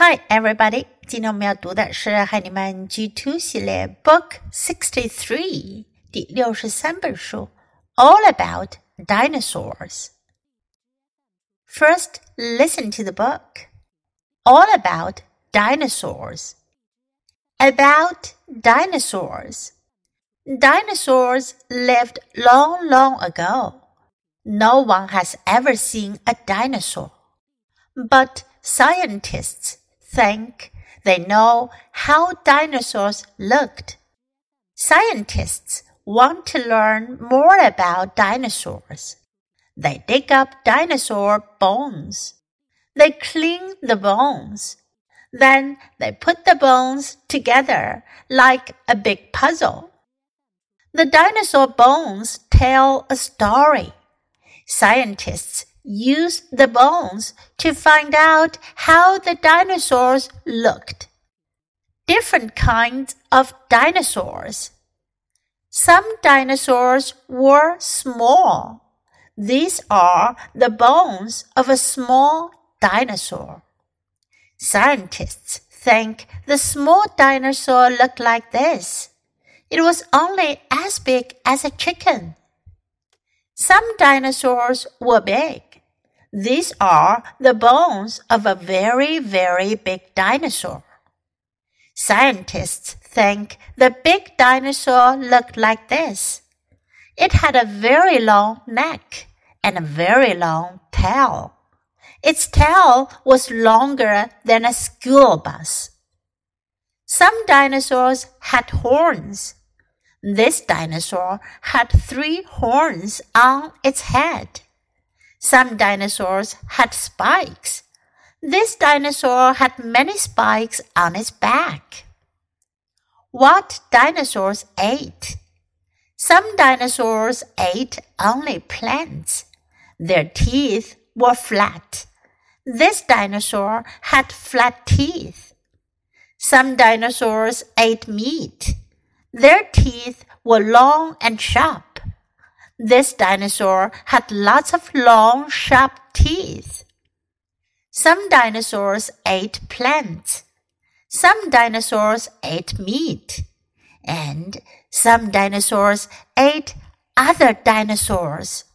Hi, everybody！今天我们要读的是海尼曼 G Two 系列 Book Sixty Three 第六十三本书，All About Dinosaurs。First, listen to the book. All About Dinosaurs. About dinosaurs. Dinosaurs lived long, long ago. No one has ever seen a dinosaur. But scientists think they know how dinosaurs looked. Scientists want to learn more about dinosaurs. They dig up dinosaur bones. They clean the bones. Then they put the bones together like a big puzzle. The dinosaur bones tell a story. Scientists use the bones to find out how the dinosaurs looked. Different kinds of dinosaurs. Some dinosaurs were small. These are the bones of a small dinosaur. Scientists think the small dinosaur looked like this. It was only as big as a chicken. Some dinosaurs were big. These are the bones of a very, very big dinosaur. Scientists think the big dinosaur looked like this. It had a very long neck and a very long tail. Its tail was longer than a school bus. Some dinosaurs had horns. This dinosaur had three horns on its head. Some dinosaurs had spikes. This dinosaur had many spikes on its back. What dinosaurs ate? Some dinosaurs ate only plants. Their teeth were flat. This dinosaur had flat teeth. Some dinosaurs ate meat. Their teeth were long and sharp. This dinosaur had lots of long, sharp teeth. Some dinosaurs ate plants. Some dinosaurs ate meat. And some dinosaurs ate other dinosaurs.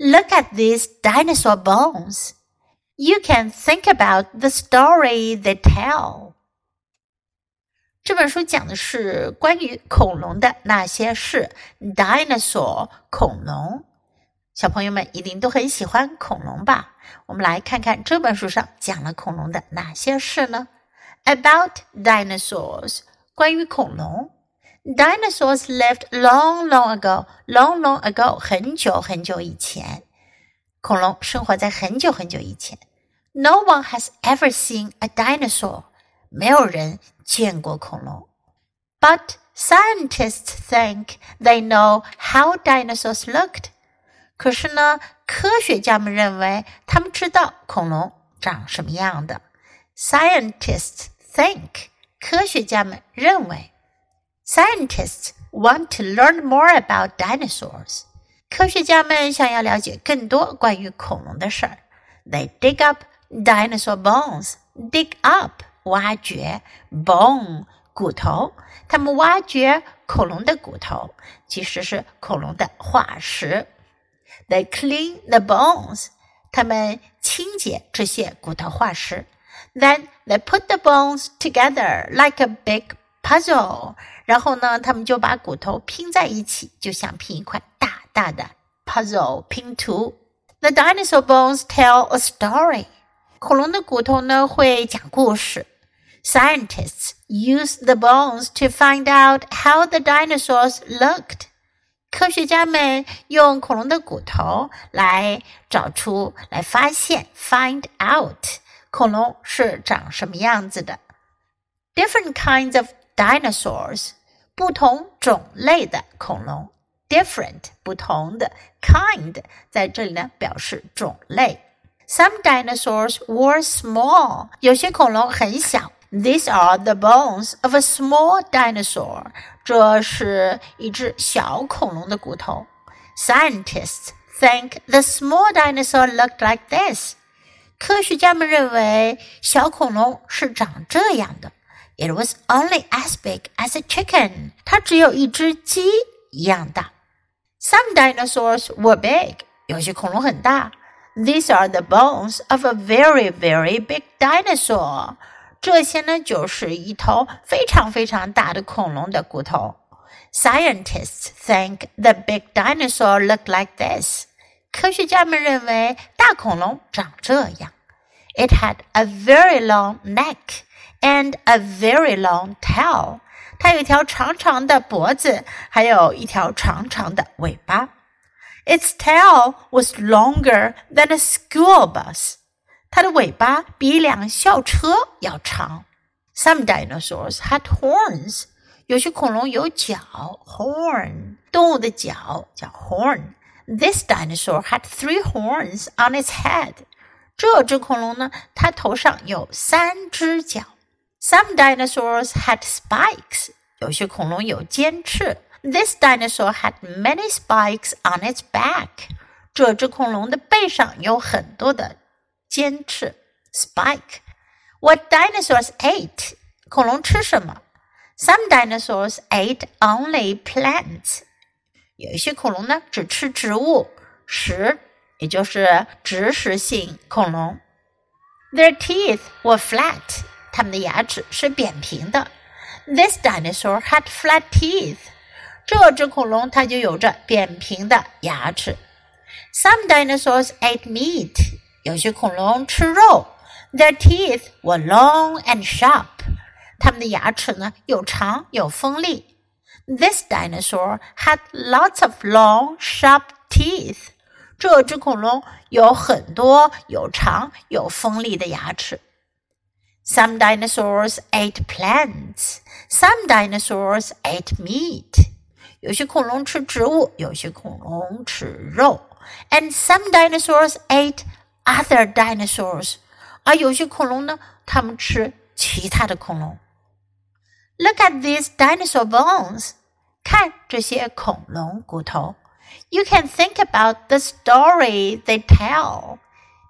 Look at these dinosaur bones. You can think about the story they tell. 这本书讲的是关于恐龙的那些事，dinosaur 恐龙。小朋友们一定都很喜欢恐龙吧？我们来看看这本书上讲了恐龙的哪些事呢？About dinosaurs，关于恐龙。Dinosaurs lived long, long ago. Long, long ago，很久很久以前，恐龙生活在很久很久以前。No one has ever seen a dinosaur. 没有人见过恐龙。But scientists think they know how dinosaurs looked。可是呢，科学家们认为他们知道恐龙长什么样的。Scientists think，科学家们认为。Scientists want to learn more about dinosaurs。科学家们想要了解更多关于恐龙的事儿。They dig up dinosaur bones. Dig up 挖掘 bone 骨头，他们挖掘恐龙的骨头，其实是恐龙的化石。They clean the bones，他们清洁这些骨头化石。Then they put the bones together like a big puzzle，然后呢，他们就把骨头拼在一起，就像拼一块大大的 puzzle 拼图。The dinosaur bones tell a story，恐龙的骨头呢会讲故事。 Scientists used the bones to find out how the dinosaurs looked. 科学家们用恐龙的骨头来找出、来发现 （find out） 恐龙是长什么样子的。Different kinds of dinosaurs，不同种类的恐龙。Different，不同的 kind，在这里呢表示种类。Some dinosaurs were small，有些恐龙很小。 these are the bones of a small dinosaur. 这是一只小恐龙的骨头。Scientists think the small dinosaur looked like this. 科学家们认为小恐龙是长这样的。It was only as big as a chicken。它只有一只鸡一样大。Some dinosaurs were big。有些恐龙很大。These are the bones of a very, very big dinosaur。 这些呢，就是一头非常非常大的恐龙的骨头。Scientists think the big dinosaur looked like this. 科学家们认为大恐龙长这样。It had a very long neck and a very long tail. 它有一条长长的脖子，还有一条长长的尾巴。Its tail was longer than a school bus. 它的尾巴比一辆校车要长。Some dinosaurs had horns. 有些恐龙有角，horn，动物的角叫 horn。This dinosaur had three horns on its head。这只恐龙呢，它头上有三只角。Some dinosaurs had spikes。有些恐龙有尖刺。This dinosaur had many spikes on its back。这只恐龙的背上有很多的 尖刺。Spike。What dinosaurs ate？恐龙吃什么？Some dinosaurs ate only plants。有一些恐龙呢，只吃植物食，也就是植食性恐龙。Their teeth were flat，它们的牙齿是扁平的。This dinosaur had flat teeth，这只恐龙它就有着扁平的牙齿。Some dinosaurs ate meat， 有些恐龙吃肉。Their teeth were long and sharp，它们的牙齿呢又长又锋利。This dinosaur had lots of long, sharp teeth. 这只恐龙有很多有长有锋利的牙齿。Some dinosaurs ate plants. Some dinosaurs ate meat. 有些恐龙吃植物，有些恐龙吃肉。And some dinosaurs ate other dinosaurs. 而有些恐龙呢，它们吃其他的恐龙。Look at these dinosaur bones. 看这些恐龙骨头。You can think about the story they tell.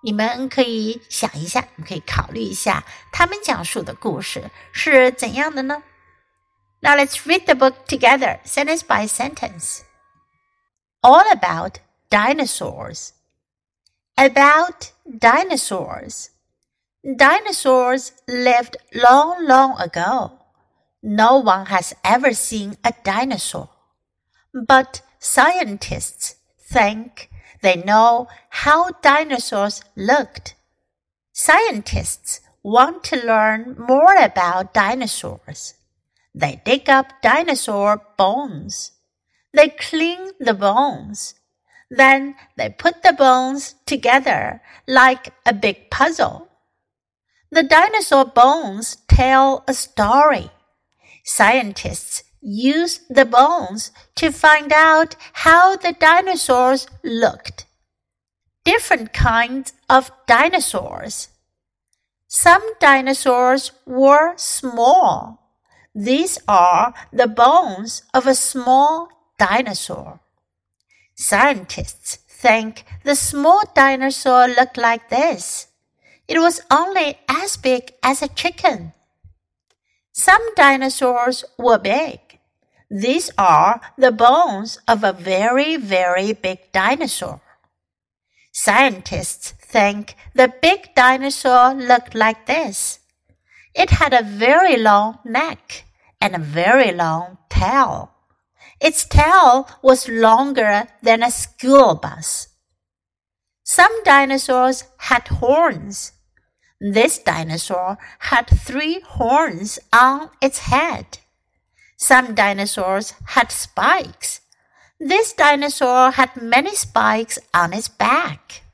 你们可以想一下，你可以考虑一下，他们讲述的故事是怎样的呢？Now let's read the book together, sentence by sentence. All about dinosaurs. About dinosaurs. Dinosaurs lived long, long ago. No one has ever seen a dinosaur. But scientists think they know how dinosaurs looked. Scientists want to learn more about dinosaurs. They dig up dinosaur bones. They clean the bones. Then they put the bones together like a big puzzle. The dinosaur bones tell a story. Scientists use the bones to find out how the dinosaurs looked. Different kinds of dinosaurs. Some dinosaurs were small. These are the bones of a small dinosaur. Scientists think the small dinosaur looked like this. It was only as big as a chicken. Some dinosaurs were big. These are the bones of a very, very big dinosaur. Scientists think the big dinosaur looked like this. It had a very long neck and a very long tail. Its tail was longer than a school bus. Some dinosaurs had horns. This dinosaur had three horns on its head. Some dinosaurs had spikes. This dinosaur had many spikes on its back.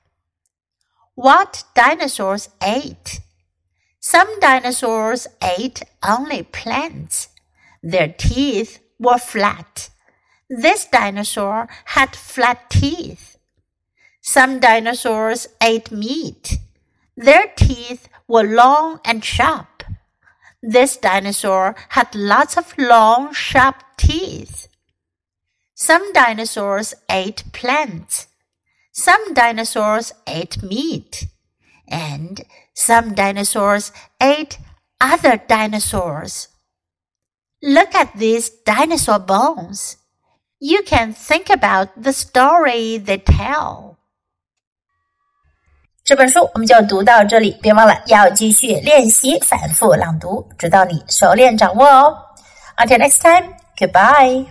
What dinosaurs ate? Some dinosaurs ate only plants. Their teeth were flat. This dinosaur had flat teeth. Some dinosaurs ate meat. Their teeth were long and sharp. This dinosaur had lots of long, sharp teeth. Some dinosaurs ate plants. Some dinosaurs ate meat. and some dinosaurs ate other dinosaurs. Look at these dinosaur bones. You can think about the story they tell. 这本书我们就读到这里，别忘了要继续练习反复朗读，直到你熟练掌握哦。Until next time, goodbye.